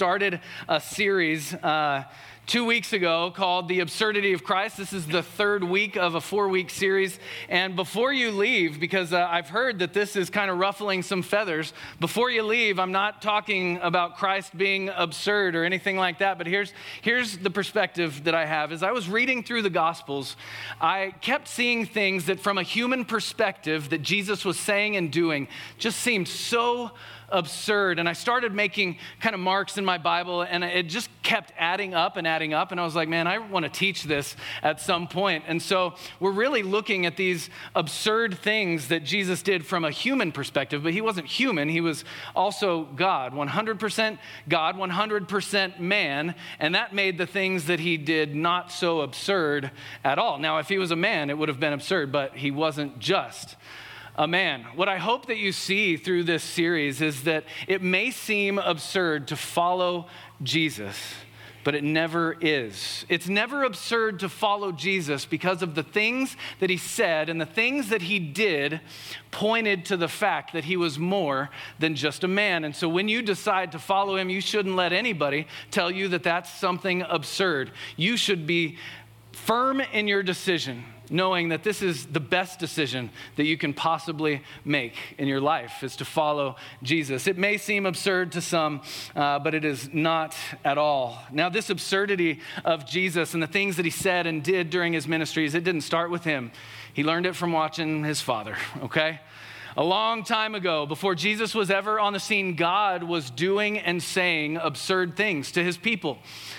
started a series uh, two weeks ago called The Absurdity of Christ. This is the third week of a four week series. And before you leave, because uh, I've heard that this is kind of ruffling some feathers, before you leave, I'm not talking about Christ being absurd or anything like that, but here's, here's the perspective that I have. As I was reading through the Gospels, I kept seeing things that, from a human perspective, that Jesus was saying and doing just seemed so absurd. And I started making kind of marks in my Bible, and it just kept adding up and adding up. And I was like, man, I want to teach this at some point. And so we're really looking at these absurd things that Jesus did from a human perspective, but he wasn't human, he was also God 100% God, 100% man. And that made the things that he did not so absurd at all. Now, if he was a man, it would have been absurd, but he wasn't just a man. What I hope that you see through this series is that it may seem absurd to follow Jesus, but it never is. It's never absurd to follow Jesus because of the things that he said and the things that he did pointed to the fact that he was more than just a man. And so when you decide to follow him, you shouldn't let anybody tell you that that's something absurd. You should be firm in your decision knowing that this is the best decision that you can possibly make in your life is to follow jesus. It may seem absurd to some uh, but it is not at all. Now this absurdity of jesus and the things that he said and did during his ministries it didn't start with him. He learned it from watching his father okay a long time ago, before Jesus was ever on the scene, God was doing and saying absurd things to his people.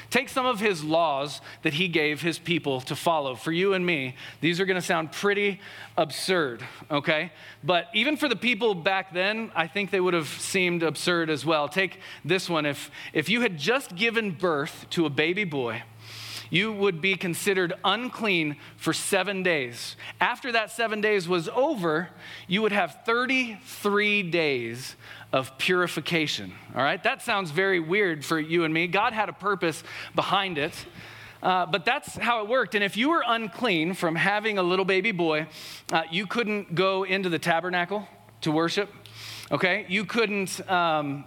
Take some of his laws that he gave his people to follow. For you and me, these are going to sound pretty absurd, okay? But even for the people back then, I think they would have seemed absurd as well. Take this one. If, if you had just given birth to a baby boy, you would be considered unclean for seven days. After that seven days was over, you would have 33 days of purification. All right? That sounds very weird for you and me. God had a purpose behind it. Uh, but that's how it worked. And if you were unclean from having a little baby boy, uh, you couldn't go into the tabernacle to worship. Okay? You couldn't um,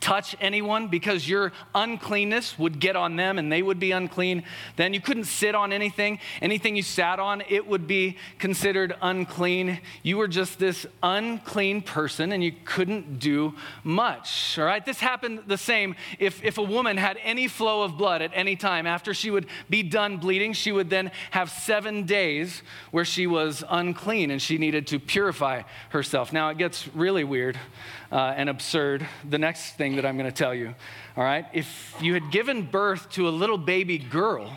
touch anyone because your uncleanness would get on them and they would be unclean. Then you couldn't sit on anything. Anything you sat on, it would be considered unclean. You were just this unclean person and you couldn't do much. All right? This happened the same if, if a woman had any flow of blood at any time. After she would be done bleeding, she would then have seven days where she was unclean and she needed to purify herself. Now it gets really weird uh, and absurd. The next thing that I'm going to tell you, all right? If you had given birth to a little baby girl,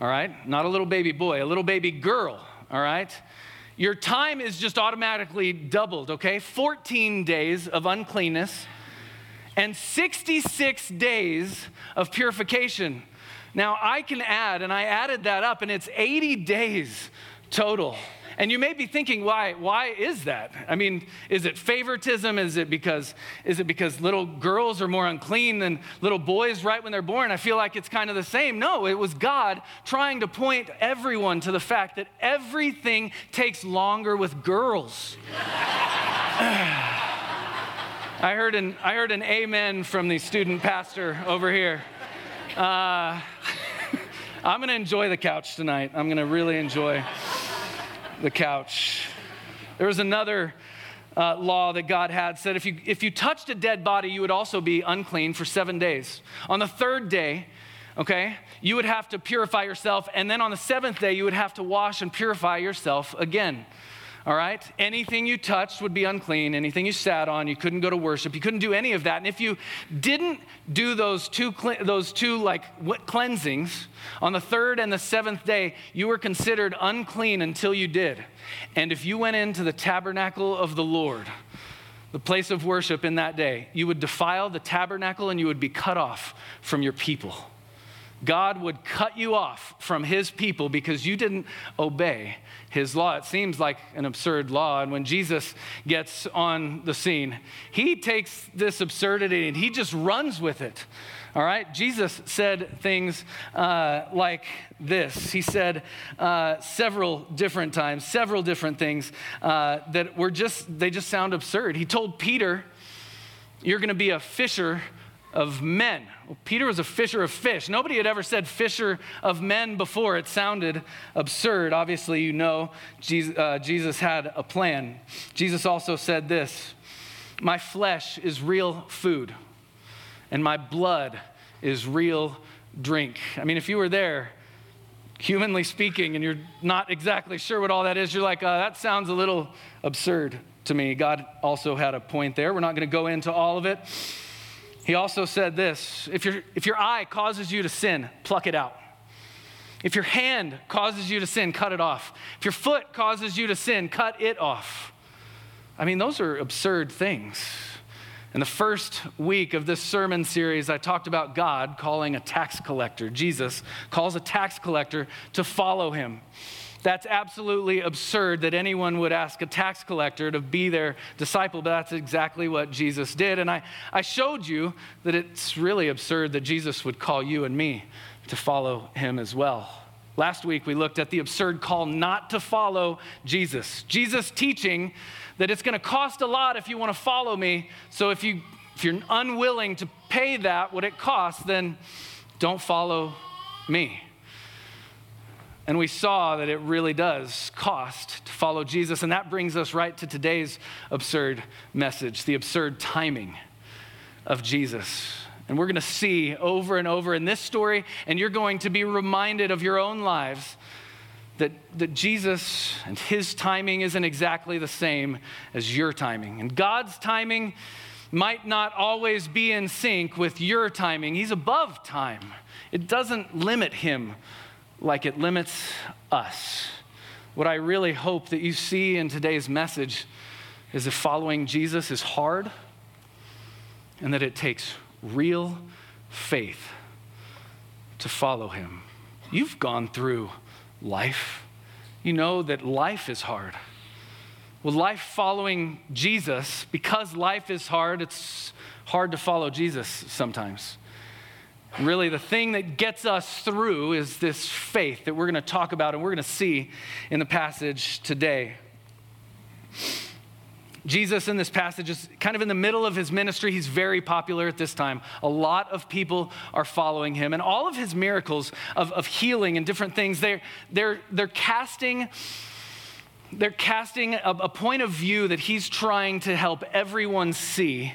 all right, not a little baby boy, a little baby girl, all right, your time is just automatically doubled, okay? 14 days of uncleanness and 66 days of purification. Now, I can add, and I added that up, and it's 80 days total. And you may be thinking, why, why is that? I mean, is it favoritism? Is it because is it because little girls are more unclean than little boys right when they're born? I feel like it's kind of the same. No, it was God trying to point everyone to the fact that everything takes longer with girls. I heard an I heard an amen from the student pastor over here. Uh, I'm going to enjoy the couch tonight. I'm going to really enjoy the couch. There was another uh, law that God had said if you, if you touched a dead body, you would also be unclean for seven days. On the third day, okay, you would have to purify yourself, and then on the seventh day, you would have to wash and purify yourself again all right? Anything you touched would be unclean. Anything you sat on, you couldn't go to worship. You couldn't do any of that. And if you didn't do those two, those two like cleansings on the third and the seventh day, you were considered unclean until you did. And if you went into the tabernacle of the Lord, the place of worship in that day, you would defile the tabernacle and you would be cut off from your people. God would cut you off from his people because you didn't obey his law. It seems like an absurd law. And when Jesus gets on the scene, he takes this absurdity and he just runs with it. All right? Jesus said things uh, like this. He said uh, several different times, several different things uh, that were just, they just sound absurd. He told Peter, You're going to be a fisher of men. Well, Peter was a fisher of fish. Nobody had ever said fisher of men before. It sounded absurd. Obviously, you know Jesus, uh, Jesus had a plan. Jesus also said this My flesh is real food, and my blood is real drink. I mean, if you were there, humanly speaking, and you're not exactly sure what all that is, you're like, uh, that sounds a little absurd to me. God also had a point there. We're not going to go into all of it. He also said this if, your if your eye causes you to sin, pluck it out. If your hand causes you to sin, cut it off. If your foot causes you to sin, cut it off. I mean, those are absurd things. In the first week of this sermon series, I talked about God calling a tax collector. Jesus calls a tax collector to follow him. That's absolutely absurd that anyone would ask a tax collector to be their disciple, but that's exactly what Jesus did. And I, I showed you that it's really absurd that Jesus would call you and me to follow him as well. Last week, we looked at the absurd call not to follow Jesus. Jesus teaching that it's going to cost a lot if you want to follow me. So if, you, if you're unwilling to pay that, what it costs, then don't follow me. And we saw that it really does cost to follow Jesus. And that brings us right to today's absurd message the absurd timing of Jesus. And we're going to see over and over in this story, and you're going to be reminded of your own lives that, that Jesus and his timing isn't exactly the same as your timing. And God's timing might not always be in sync with your timing, He's above time, it doesn't limit Him like it limits us. What I really hope that you see in today's message is that following Jesus is hard and that it takes real faith to follow him. You've gone through life, you know that life is hard. Well, life following Jesus, because life is hard, it's hard to follow Jesus sometimes. Really, the thing that gets us through is this faith that we're going to talk about and we're going to see in the passage today. Jesus in this passage is kind of in the middle of his ministry. He's very popular at this time. A lot of people are following him. And all of his miracles of, of healing and different things, they're, they're, they're casting, they're casting a, a point of view that he's trying to help everyone see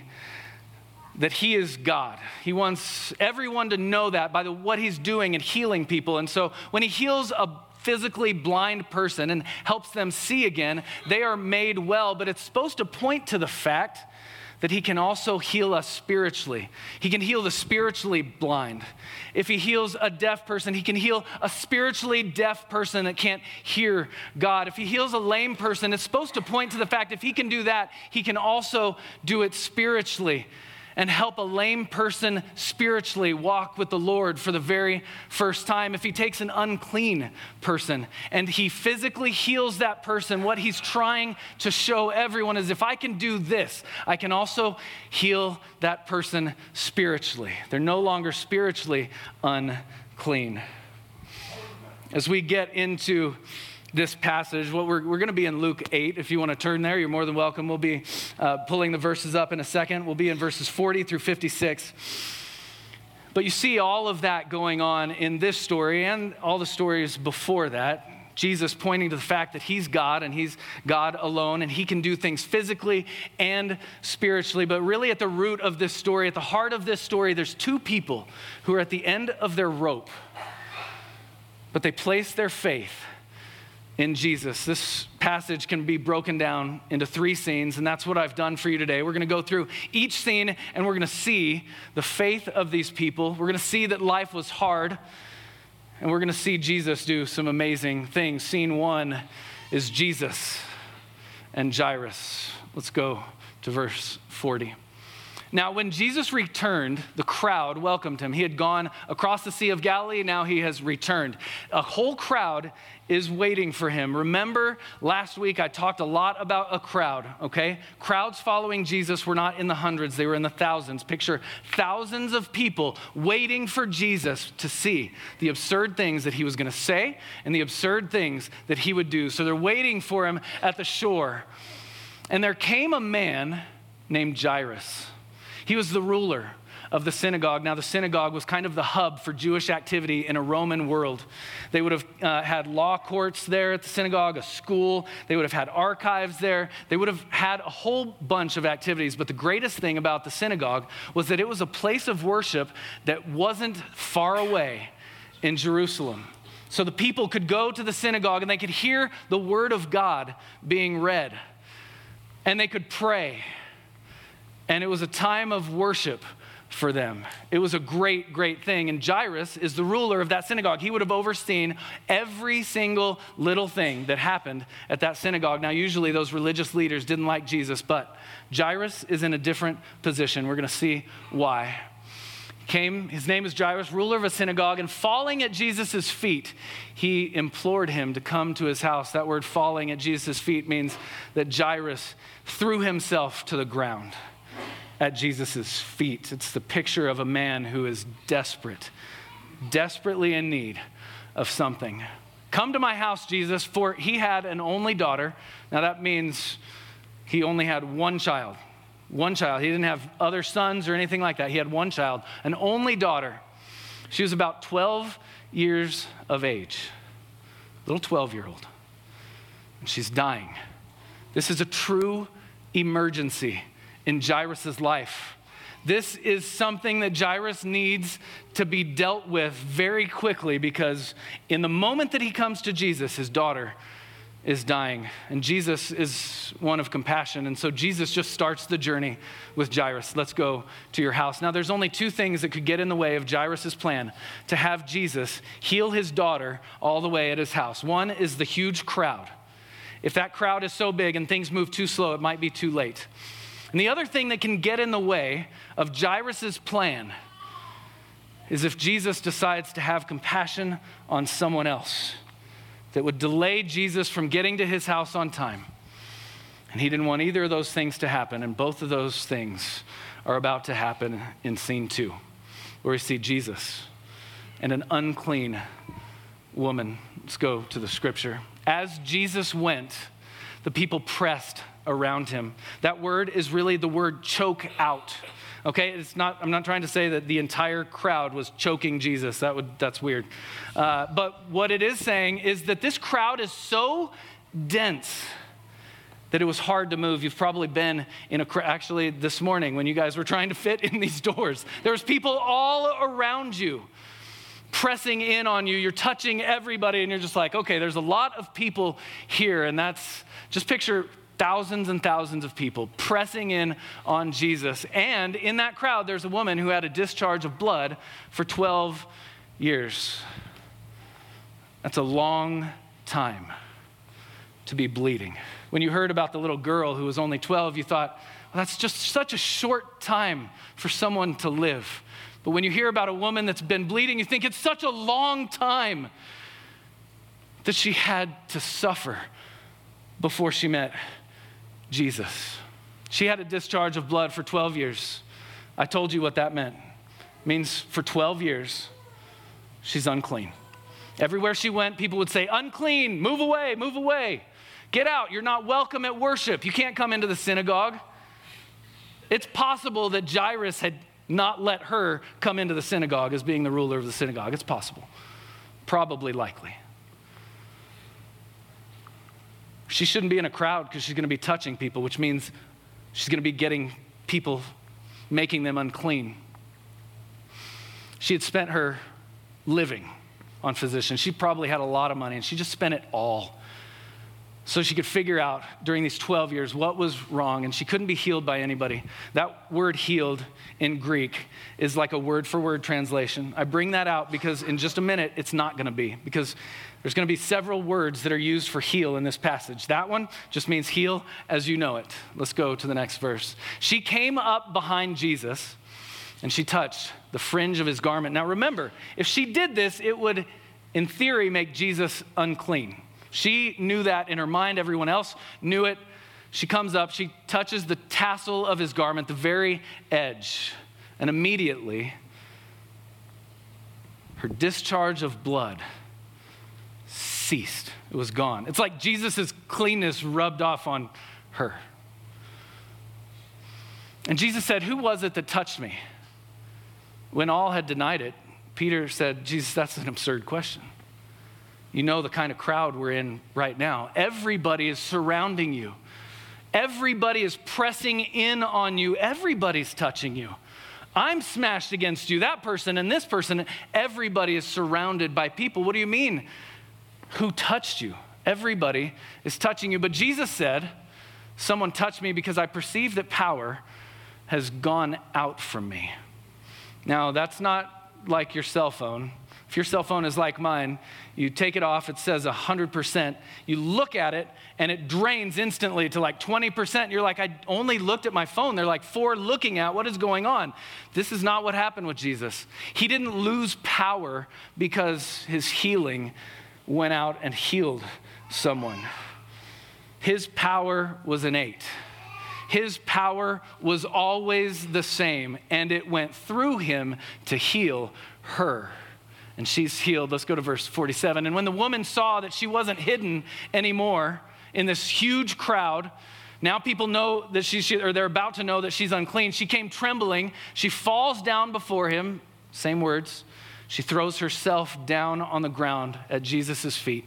that he is God. He wants everyone to know that by the, what he's doing and healing people. And so when he heals a physically blind person and helps them see again, they are made well, but it's supposed to point to the fact that he can also heal us spiritually. He can heal the spiritually blind. If he heals a deaf person, he can heal a spiritually deaf person that can't hear God. If he heals a lame person, it's supposed to point to the fact if he can do that, he can also do it spiritually and help a lame person spiritually walk with the Lord for the very first time. If he takes an unclean person and he physically heals that person, what he's trying to show everyone is if I can do this, I can also heal that person spiritually. They're no longer spiritually unclean. As we get into this passage. What we're, we're going to be in Luke 8. If you want to turn there, you're more than welcome. We'll be uh, pulling the verses up in a second. We'll be in verses 40 through 56. But you see all of that going on in this story and all the stories before that. Jesus pointing to the fact that he's God and he's God alone and he can do things physically and spiritually. But really, at the root of this story, at the heart of this story, there's two people who are at the end of their rope, but they place their faith in Jesus. This passage can be broken down into three scenes, and that's what I've done for you today. We're going to go through each scene and we're going to see the faith of these people. We're going to see that life was hard, and we're going to see Jesus do some amazing things. Scene one is Jesus and Jairus. Let's go to verse 40. Now, when Jesus returned, the crowd welcomed him. He had gone across the Sea of Galilee, now he has returned. A whole crowd is waiting for him. Remember, last week I talked a lot about a crowd, okay? Crowds following Jesus were not in the hundreds, they were in the thousands. Picture thousands of people waiting for Jesus to see the absurd things that he was going to say and the absurd things that he would do. So they're waiting for him at the shore. And there came a man named Jairus. He was the ruler of the synagogue. Now, the synagogue was kind of the hub for Jewish activity in a Roman world. They would have uh, had law courts there at the synagogue, a school, they would have had archives there, they would have had a whole bunch of activities. But the greatest thing about the synagogue was that it was a place of worship that wasn't far away in Jerusalem. So the people could go to the synagogue and they could hear the word of God being read, and they could pray. And it was a time of worship for them. It was a great, great thing. And Jairus is the ruler of that synagogue. He would have overseen every single little thing that happened at that synagogue. Now, usually those religious leaders didn't like Jesus, but Jairus is in a different position. We're going to see why. Came, his name is Jairus, ruler of a synagogue, and falling at Jesus' feet, he implored him to come to his house. That word falling at Jesus' feet means that Jairus threw himself to the ground at Jesus' feet. It's the picture of a man who is desperate, desperately in need of something. Come to my house, Jesus, for he had an only daughter. Now that means he only had one child. One child. He didn't have other sons or anything like that. He had one child, an only daughter. She was about 12 years of age, little 12 year old. And she's dying. This is a true emergency in Jairus' life. This is something that Jairus needs to be dealt with very quickly because in the moment that he comes to Jesus, his daughter is dying. And Jesus is one of compassion. And so Jesus just starts the journey with Jairus. Let's go to your house. Now, there's only two things that could get in the way of Jairus' plan to have Jesus heal his daughter all the way at his house. One is the huge crowd. If that crowd is so big and things move too slow, it might be too late. And the other thing that can get in the way of Jairus' plan is if Jesus decides to have compassion on someone else that would delay Jesus from getting to his house on time. And he didn't want either of those things to happen, and both of those things are about to happen in scene two, where we see Jesus and an unclean woman. Let's go to the scripture. As Jesus went, the people pressed around him. That word is really the word choke out. Okay, it's not, I'm not trying to say that the entire crowd was choking Jesus. That would, that's weird. Uh, but what it is saying is that this crowd is so dense that it was hard to move. You've probably been in a actually this morning when you guys were trying to fit in these doors. There's people all around you pressing in on you. You're touching everybody and you're just like, "Okay, there's a lot of people here." And that's just picture thousands and thousands of people pressing in on Jesus. And in that crowd, there's a woman who had a discharge of blood for 12 years. That's a long time to be bleeding. When you heard about the little girl who was only 12, you thought, well, that's just such a short time for someone to live. But when you hear about a woman that's been bleeding, you think it's such a long time that she had to suffer before she met Jesus. She had a discharge of blood for 12 years. I told you what that meant. It means for 12 years, she's unclean. Everywhere she went, people would say, Unclean, move away, move away. Get out, you're not welcome at worship. You can't come into the synagogue. It's possible that Jairus had not let her come into the synagogue as being the ruler of the synagogue. It's possible. Probably likely. She shouldn't be in a crowd because she's going to be touching people, which means she's going to be getting people, making them unclean. She had spent her living on physicians. She probably had a lot of money and she just spent it all so she could figure out during these 12 years what was wrong, and she couldn't be healed by anybody. That word healed in Greek is like a word for word translation. I bring that out because in just a minute it's not going to be, because there's going to be several words that are used for heal in this passage. That one just means heal as you know it. Let's go to the next verse. She came up behind Jesus and she touched the fringe of his garment. Now remember, if she did this, it would, in theory, make Jesus unclean. She knew that in her mind, everyone else knew it. She comes up, she touches the tassel of his garment, the very edge, and immediately her discharge of blood ceased. It was gone. It's like Jesus' cleanness rubbed off on her. And Jesus said, Who was it that touched me? When all had denied it, Peter said, Jesus, that's an absurd question. You know the kind of crowd we're in right now. Everybody is surrounding you. Everybody is pressing in on you. Everybody's touching you. I'm smashed against you, that person and this person. Everybody is surrounded by people. What do you mean? Who touched you? Everybody is touching you. But Jesus said, Someone touched me because I perceive that power has gone out from me. Now, that's not like your cell phone. Your cell phone is like mine, you take it off, it says 100%. You look at it, and it drains instantly to like 20%. You're like, I only looked at my phone. They're like, four looking at what is going on. This is not what happened with Jesus. He didn't lose power because his healing went out and healed someone. His power was innate. His power was always the same, and it went through him to heal her. And she's healed. Let's go to verse 47. And when the woman saw that she wasn't hidden anymore in this huge crowd, now people know that she's, or they're about to know that she's unclean. She came trembling. She falls down before him. Same words. She throws herself down on the ground at Jesus' feet.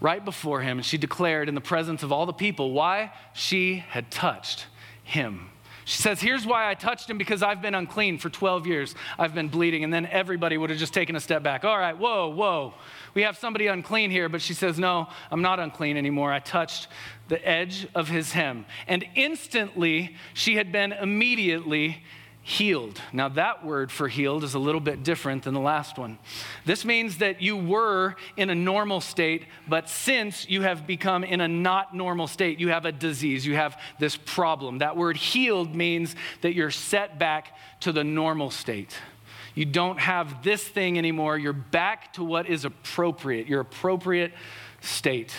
Right before him, and she declared in the presence of all the people why she had touched him. She says, Here's why I touched him because I've been unclean for 12 years. I've been bleeding. And then everybody would have just taken a step back. All right, whoa, whoa. We have somebody unclean here. But she says, No, I'm not unclean anymore. I touched the edge of his hem. And instantly, she had been immediately healed. Now, that word for healed is a little bit different than the last one. This means that you were in a normal state, but since you have become in a not normal state, you have a disease, you have this problem. That word healed means that you're set back to the normal state. You don't have this thing anymore. You're back to what is appropriate, your appropriate state.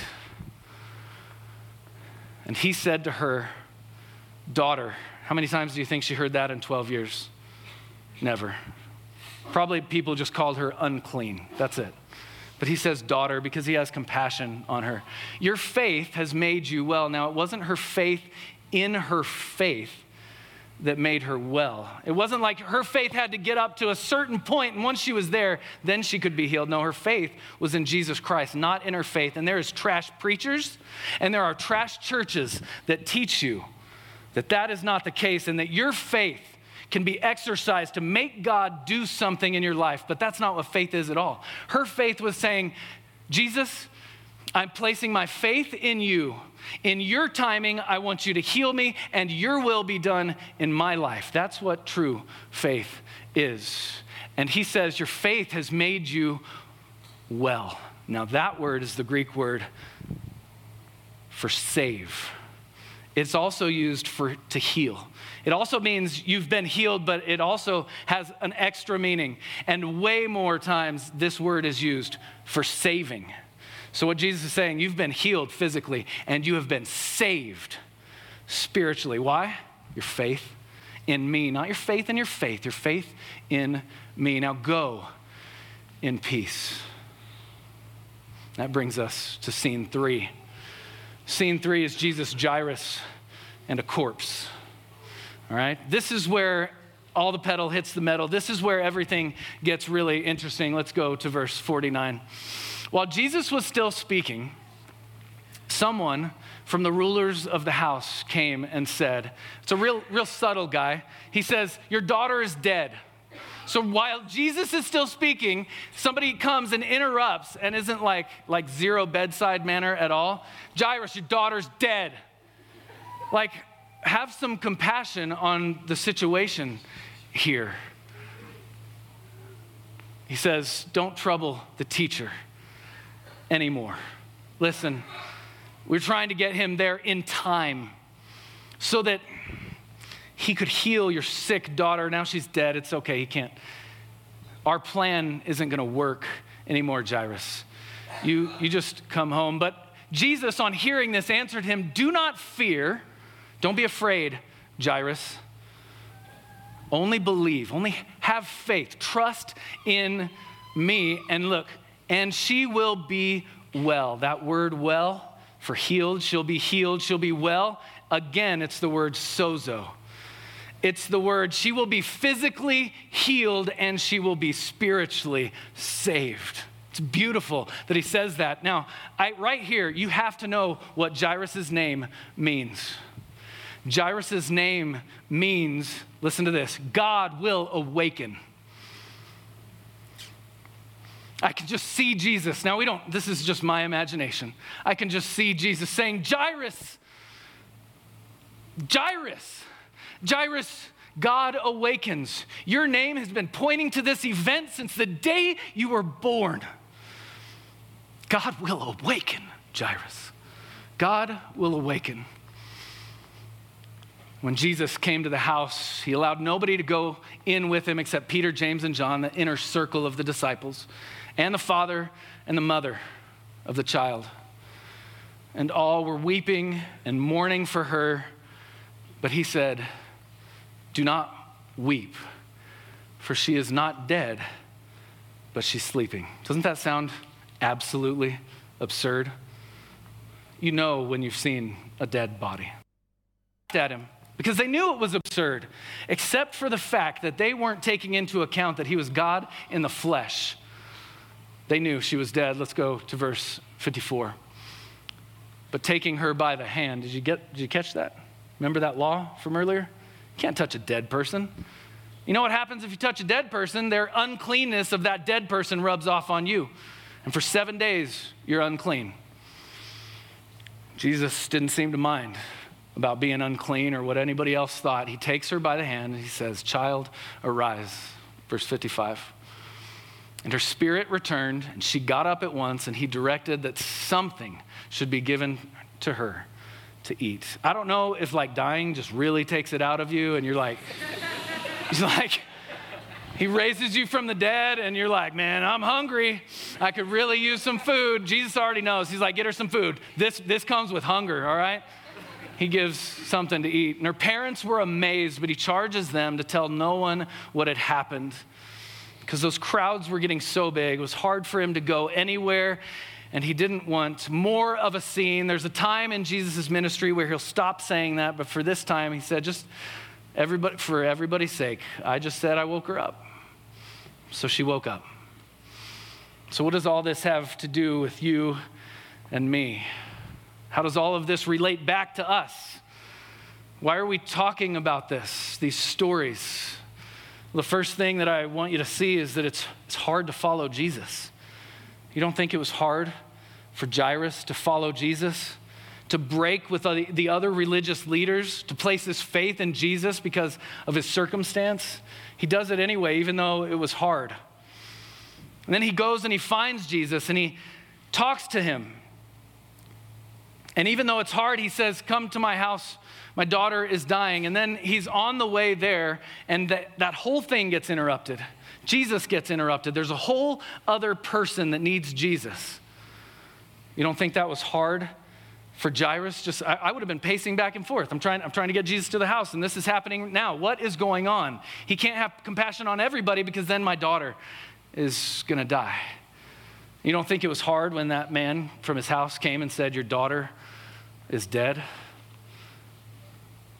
And he said to her, Daughter, how many times do you think she heard that in 12 years? Never. Probably people just called her unclean. That's it. But he says daughter because he has compassion on her. Your faith has made you well. Now, it wasn't her faith in her faith that made her well. It wasn't like her faith had to get up to a certain point, and once she was there, then she could be healed. No, her faith was in Jesus Christ, not in her faith. And there is trash preachers, and there are trash churches that teach you that that is not the case and that your faith can be exercised to make God do something in your life, but that's not what faith is at all. Her faith was saying, Jesus, I'm placing my faith in you. In your timing, I want you to heal me, and your will be done in my life. That's what true faith is. And he says, Your faith has made you well. Now, that word is the Greek word for save. It's also used for to heal. It also means you've been healed, but it also has an extra meaning. And way more times, this word is used for saving. So, what Jesus is saying, you've been healed physically and you have been saved spiritually. Why? Your faith in me. Not your faith in your faith, your faith in me. Now go in peace. That brings us to scene three. Scene three is Jesus, Jairus, and a corpse. All right? This is where all the pedal hits the metal. This is where everything gets really interesting. Let's go to verse 49. While Jesus was still speaking, someone from the rulers of the house came and said, It's a real, real subtle guy. He says, Your daughter is dead. So while Jesus is still speaking, somebody comes and interrupts and isn't like, like zero bedside manner at all. Jairus, your daughter's dead. Like, have some compassion on the situation here. He says, Don't trouble the teacher anymore. Listen, we're trying to get him there in time so that he could heal your sick daughter. Now she's dead. It's okay. He can't. Our plan isn't going to work anymore, Jairus. You, you just come home. But Jesus, on hearing this, answered him, Do not fear. Don't be afraid, Jairus. Only believe, only have faith, trust in me. And look, and she will be well. That word well for healed, she'll be healed, she'll be well. Again, it's the word sozo. It's the word, she will be physically healed and she will be spiritually saved. It's beautiful that he says that. Now, I, right here, you have to know what Jairus' name means. Jairus' name means, listen to this, God will awaken. I can just see Jesus. Now, we don't, this is just my imagination. I can just see Jesus saying, Jairus, Jairus, Jairus, God awakens. Your name has been pointing to this event since the day you were born. God will awaken, Jairus. God will awaken. When Jesus came to the house, he allowed nobody to go in with him except Peter, James, and John, the inner circle of the disciples, and the father and the mother of the child. And all were weeping and mourning for her. But he said, Do not weep, for she is not dead, but she's sleeping. Doesn't that sound absolutely absurd? You know when you've seen a dead body. At him because they knew it was absurd, except for the fact that they weren't taking into account that he was God in the flesh. They knew she was dead. Let's go to verse 54. But taking her by the hand, did you, get, did you catch that? Remember that law from earlier? Can't touch a dead person. You know what happens if you touch a dead person? Their uncleanness of that dead person rubs off on you. And for seven days, you're unclean. Jesus didn't seem to mind about being unclean or what anybody else thought. He takes her by the hand and he says, Child, arise. Verse 55. And her spirit returned, and she got up at once, and he directed that something should be given to her to eat. I don't know if like dying just really takes it out of you, and you're like, he's like, he raises you from the dead, and you're like, man, I'm hungry. I could really use some food. Jesus already knows. He's like, get her some food. This, this comes with hunger, all right? he gives something to eat. And her parents were amazed, but he charges them to tell no one what had happened because those crowds were getting so big. It was hard for him to go anywhere, and he didn't want more of a scene. There's a time in Jesus' ministry where he'll stop saying that, but for this time, he said, just everybody, for everybody's sake, I just said I woke her up. So she woke up. So, what does all this have to do with you and me? How does all of this relate back to us? Why are we talking about this, these stories? The first thing that I want you to see is that it's, it's hard to follow Jesus. You don't think it was hard for Jairus to follow Jesus? To break with the other religious leaders, to place his faith in Jesus because of his circumstance? He does it anyway, even though it was hard. And then he goes and he finds Jesus and he talks to him. And even though it's hard, he says, Come to my house. My daughter is dying. And then he's on the way there, and that, that whole thing gets interrupted. Jesus gets interrupted. There's a whole other person that needs Jesus. You don't think that was hard for Jairus? Just I, I, would have been pacing back and forth. I'm trying, I'm trying to get Jesus to the house, and this is happening now. What is going on? He can't have compassion on everybody because then my daughter is gonna die. You don't think it was hard when that man from his house came and said, Your daughter is dead?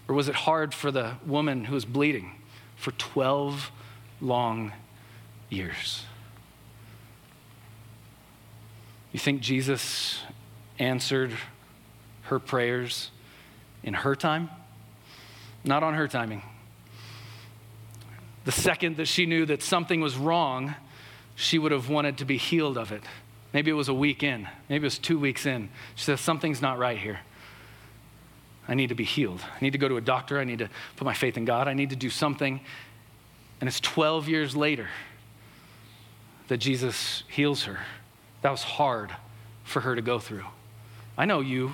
Or was it hard for the woman who was bleeding for 12 long years? You think Jesus answered her prayers in her time? Not on her timing. The second that she knew that something was wrong, she would have wanted to be healed of it. Maybe it was a week in, maybe it was two weeks in. She says, Something's not right here. I need to be healed. I need to go to a doctor. I need to put my faith in God. I need to do something. And it's 12 years later that Jesus heals her. That was hard for her to go through. I know you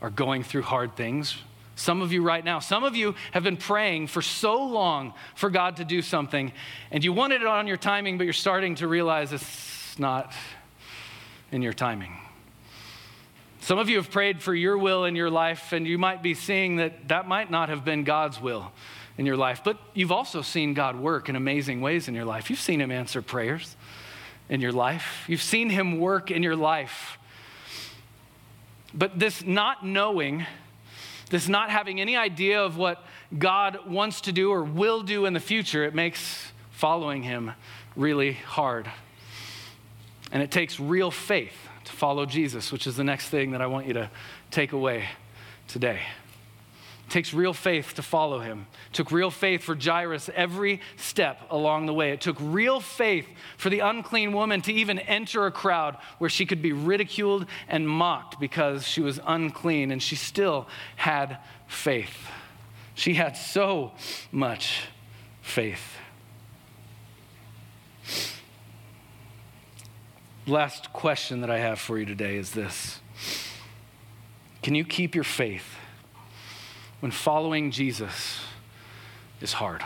are going through hard things. Some of you right now, some of you have been praying for so long for God to do something, and you wanted it on your timing, but you're starting to realize it's not in your timing. Some of you have prayed for your will in your life, and you might be seeing that that might not have been God's will in your life, but you've also seen God work in amazing ways in your life. You've seen Him answer prayers in your life, you've seen Him work in your life. But this not knowing, this not having any idea of what God wants to do or will do in the future, it makes following Him really hard. And it takes real faith to follow Jesus, which is the next thing that I want you to take away today. It takes real faith to follow him. It took real faith for Jairus every step along the way. It took real faith for the unclean woman to even enter a crowd where she could be ridiculed and mocked because she was unclean, and she still had faith. She had so much faith. Last question that I have for you today is this Can you keep your faith when following Jesus is hard?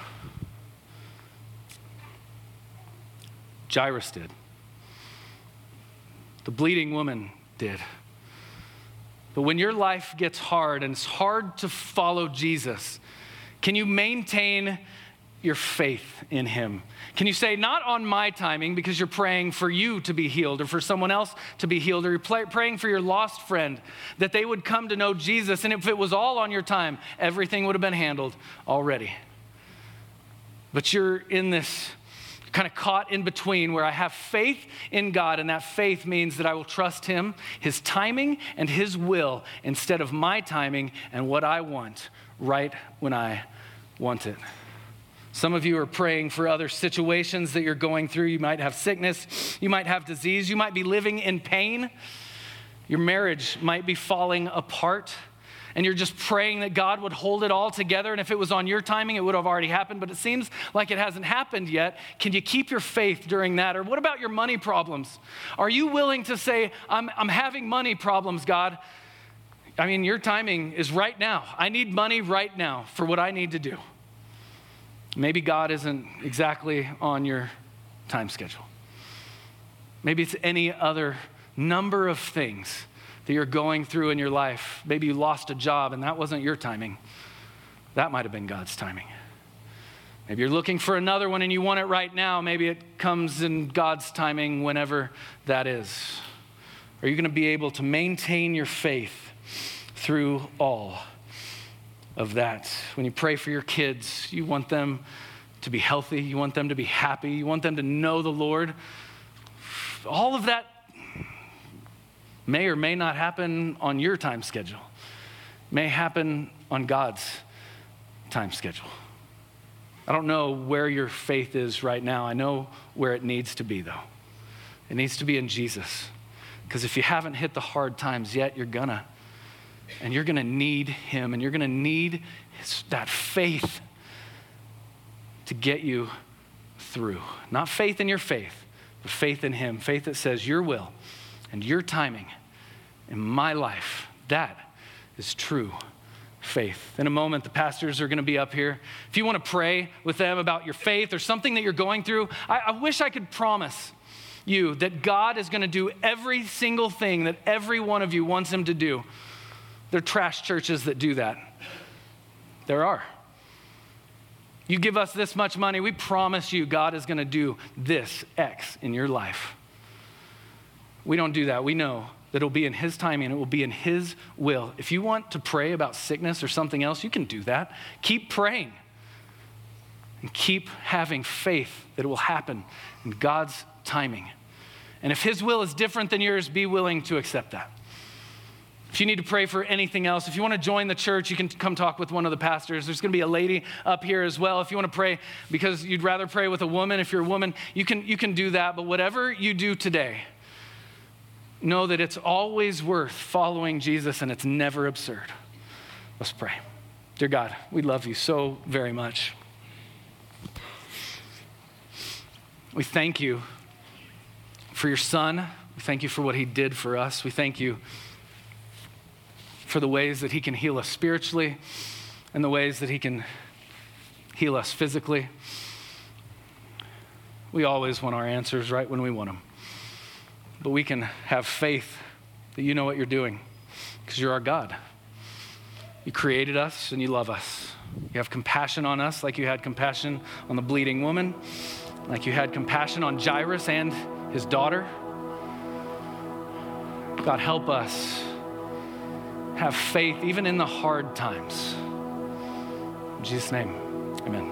Jairus did. The bleeding woman did. But when your life gets hard and it's hard to follow Jesus, can you maintain your faith in Him? Can you say, not on my timing, because you're praying for you to be healed or for someone else to be healed, or you're praying for your lost friend that they would come to know Jesus? And if it was all on your time, everything would have been handled already. But you're in this kind of caught in between where I have faith in God, and that faith means that I will trust Him, His timing, and His will instead of my timing and what I want right when I want it. Some of you are praying for other situations that you're going through. You might have sickness, you might have disease, you might be living in pain, your marriage might be falling apart. And you're just praying that God would hold it all together. And if it was on your timing, it would have already happened, but it seems like it hasn't happened yet. Can you keep your faith during that? Or what about your money problems? Are you willing to say, I'm, I'm having money problems, God? I mean, your timing is right now. I need money right now for what I need to do. Maybe God isn't exactly on your time schedule. Maybe it's any other number of things that you're going through in your life. Maybe you lost a job and that wasn't your timing. That might have been God's timing. Maybe you're looking for another one and you want it right now. Maybe it comes in God's timing whenever that is. Are you going to be able to maintain your faith through all? Of that. When you pray for your kids, you want them to be healthy, you want them to be happy, you want them to know the Lord. All of that may or may not happen on your time schedule, may happen on God's time schedule. I don't know where your faith is right now. I know where it needs to be, though. It needs to be in Jesus. Because if you haven't hit the hard times yet, you're gonna. And you're going to need Him, and you're going to need his, that faith to get you through. Not faith in your faith, but faith in Him. Faith that says, Your will and your timing in my life, that is true faith. In a moment, the pastors are going to be up here. If you want to pray with them about your faith or something that you're going through, I, I wish I could promise you that God is going to do every single thing that every one of you wants Him to do. There are trash churches that do that. There are. You give us this much money, we promise you God is going to do this X in your life. We don't do that. We know that it'll be in His timing it will be in His will. If you want to pray about sickness or something else, you can do that. Keep praying and keep having faith that it will happen in God's timing. And if His will is different than yours, be willing to accept that. If you need to pray for anything else, if you want to join the church, you can come talk with one of the pastors. There's going to be a lady up here as well. If you want to pray because you'd rather pray with a woman, if you're a woman, you can, you can do that. But whatever you do today, know that it's always worth following Jesus and it's never absurd. Let's pray. Dear God, we love you so very much. We thank you for your son. We thank you for what he did for us. We thank you for the ways that He can heal us spiritually and the ways that He can heal us physically. We always want our answers right when we want them. But we can have faith that you know what you're doing because you're our God. You created us and you love us. You have compassion on us like you had compassion on the bleeding woman, like you had compassion on Jairus and his daughter. God, help us have faith even in the hard times. In Jesus' name, amen.